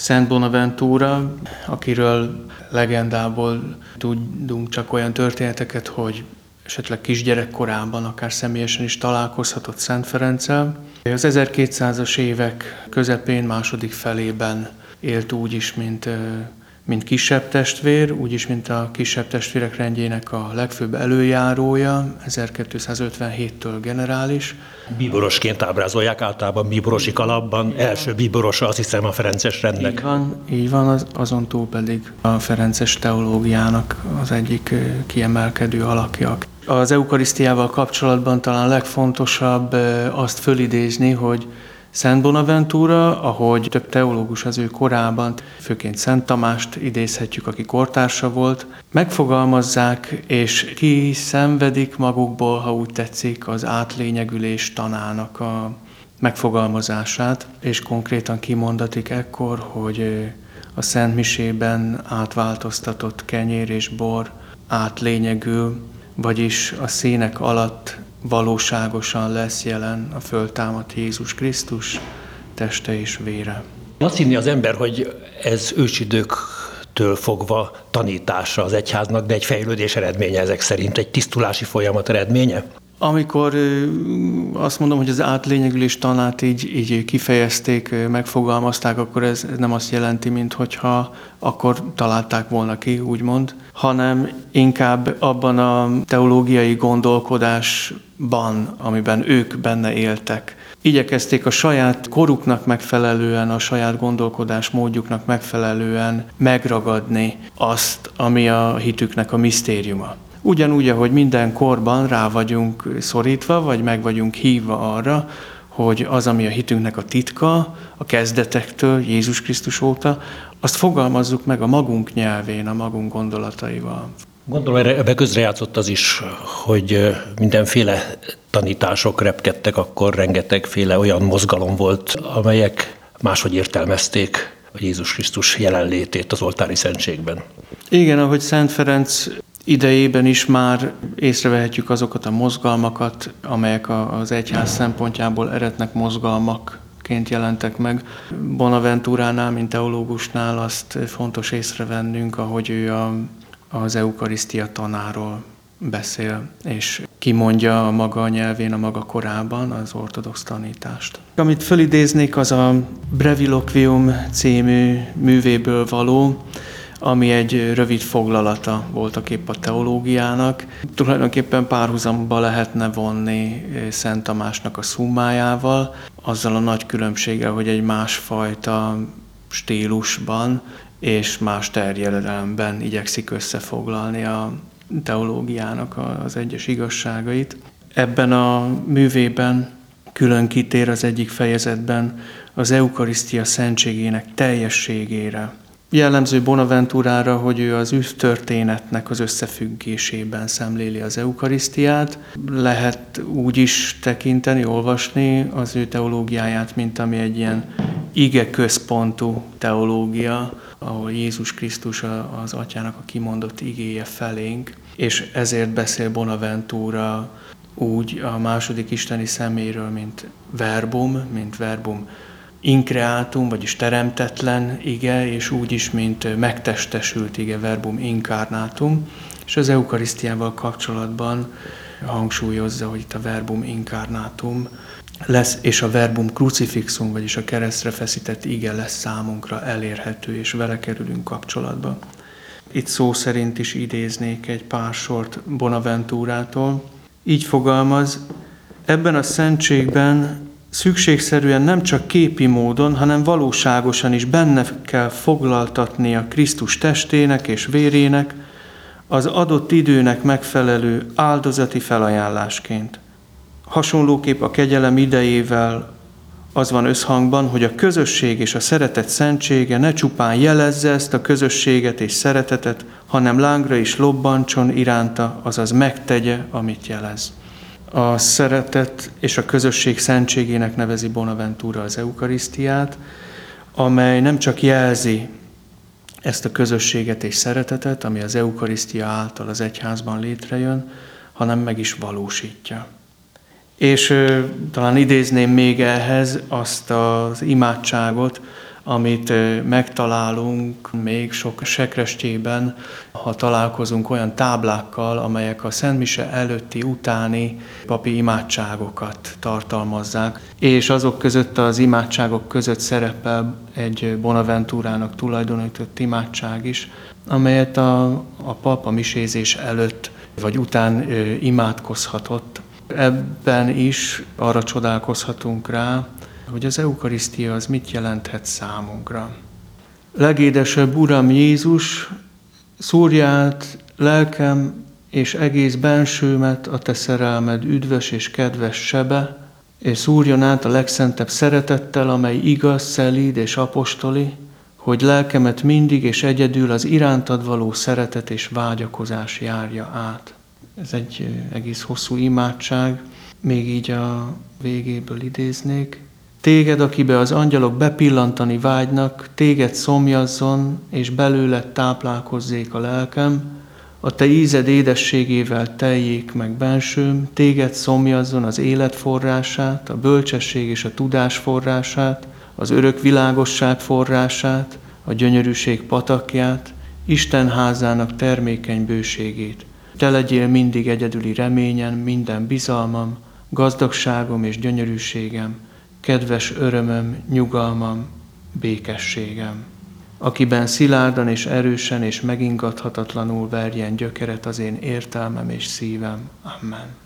Szent Bonaventura, akiről legendából tudunk csak olyan történeteket, hogy esetleg kisgyerekkorában, akár személyesen is találkozhatott Szent Ferenccel. Az 1200-as évek közepén, második felében élt úgy is, mint mint kisebb testvér, úgyis, mint a kisebb testvérek rendjének a legfőbb előjárója, 1257-től generális. Bíborosként ábrázolják általában bíborosi kalapban, első bíborosa azt hiszem a Ferences rendnek. Így van, így van az, azon túl pedig a Ferences teológiának az egyik kiemelkedő alakja. Az eukarisztiával kapcsolatban talán legfontosabb azt fölidézni, hogy Szent Bonaventura, ahogy több teológus az ő korában, főként Szent Tamást idézhetjük, aki kortársa volt, megfogalmazzák és ki szenvedik magukból, ha úgy tetszik, az átlényegülés tanának a megfogalmazását, és konkrétan kimondatik ekkor, hogy a Szent Misében átváltoztatott kenyér és bor átlényegül, vagyis a szének alatt valóságosan lesz jelen a föltámadt Jézus Krisztus teste és vére. Azt hinni az ember, hogy ez ősidőktől fogva tanítása az egyháznak, de egy fejlődés eredménye ezek szerint, egy tisztulási folyamat eredménye? Amikor azt mondom, hogy az átlényegülés tanát így, így kifejezték, megfogalmazták, akkor ez nem azt jelenti, mint hogyha akkor találták volna ki, úgymond, hanem inkább abban a teológiai gondolkodásban, amiben ők benne éltek. Igyekezték a saját koruknak megfelelően, a saját gondolkodás módjuknak megfelelően megragadni azt, ami a hitüknek a misztériuma. Ugyanúgy, ahogy minden korban rá vagyunk szorítva, vagy meg vagyunk hívva arra, hogy az, ami a hitünknek a titka, a kezdetektől, Jézus Krisztus óta, azt fogalmazzuk meg a magunk nyelvén, a magunk gondolataival. Gondolom ebbe közrejátszott az is, hogy mindenféle tanítások repkedtek, akkor rengetegféle olyan mozgalom volt, amelyek máshogy értelmezték a Jézus Krisztus jelenlétét az oltári szentségben. Igen, ahogy Szent Ferenc idejében is már észrevehetjük azokat a mozgalmakat, amelyek az egyház szempontjából eretnek mozgalmakként jelentek meg. Bonaventuránál, mint teológusnál azt fontos észrevennünk, ahogy ő a, az eukarisztia tanáról beszél, és kimondja a maga nyelvén, a maga korában az ortodox tanítást. Amit fölidéznék, az a Breviloquium című művéből való, ami egy rövid foglalata volt kép a teológiának. Tulajdonképpen párhuzamba lehetne vonni Szent Tamásnak a szummájával, azzal a nagy különbséggel, hogy egy másfajta stílusban és más terjedelemben igyekszik összefoglalni a teológiának az egyes igazságait. Ebben a művében külön kitér az egyik fejezetben az eukarisztia szentségének teljességére, Jellemző Bonaventurára, hogy ő az történetnek az összefüggésében szemléli az eukarisztiát. Lehet úgy is tekinteni, olvasni az ő teológiáját, mint ami egy ilyen ige központú teológia, ahol Jézus Krisztus az atyának a kimondott igéje felénk, és ezért beszél Bonaventura úgy a második isteni szeméről, mint verbum, mint verbum inkreátum, vagyis teremtetlen ige, és úgy is, mint megtestesült ige, verbum incarnátum, és az eukarisztiával kapcsolatban hangsúlyozza, hogy itt a verbum incarnátum lesz, és a verbum crucifixum, vagyis a keresztre feszített ige lesz számunkra elérhető, és vele kerülünk kapcsolatba. Itt szó szerint is idéznék egy pár sort Bonaventúrától. Így fogalmaz, ebben a szentségben szükségszerűen nem csak képi módon, hanem valóságosan is benne kell foglaltatni a Krisztus testének és vérének az adott időnek megfelelő áldozati felajánlásként. Hasonlóképp a kegyelem idejével az van összhangban, hogy a közösség és a szeretet szentsége ne csupán jelezze ezt a közösséget és szeretetet, hanem lángra is lobbantson iránta, azaz megtegye, amit jelez. A szeretet és a közösség szentségének nevezi Bonaventura az eukarisztiát, amely nem csak jelzi ezt a közösséget és szeretetet, ami az eukarisztia által az egyházban létrejön, hanem meg is valósítja. És talán idézném még ehhez azt az imádságot, amit megtalálunk még sok sekrestjében, ha találkozunk olyan táblákkal, amelyek a Szentmise előtti, utáni papi imádságokat tartalmazzák, és azok között az imádságok között szerepel egy Bonaventúrának tulajdonított imádság is, amelyet a, a papa misézés előtt vagy után imádkozhatott. Ebben is arra csodálkozhatunk rá, hogy az eukarisztia az mit jelenthet számunkra. Legédesebb Uram Jézus, szúrját lelkem és egész bensőmet a te szerelmed üdvös és kedves sebe, és szúrjon át a legszentebb szeretettel, amely igaz, szelíd és apostoli, hogy lelkemet mindig és egyedül az irántad való szeretet és vágyakozás járja át. Ez egy egész hosszú imádság, még így a végéből idéznék. Téged, akibe az angyalok bepillantani vágynak, téged szomjazzon, és belőled táplálkozzék a lelkem, a te ízed édességével teljék meg bensőm, téged szomjazzon az élet forrását, a bölcsesség és a tudás forrását, az örök világosság forrását, a gyönyörűség patakját, Isten házának termékeny bőségét. Te legyél mindig egyedüli reményen, minden bizalmam, gazdagságom és gyönyörűségem, kedves örömöm, nyugalmam, békességem. Akiben szilárdan és erősen és megingathatatlanul verjen gyökeret az én értelmem és szívem. Amen.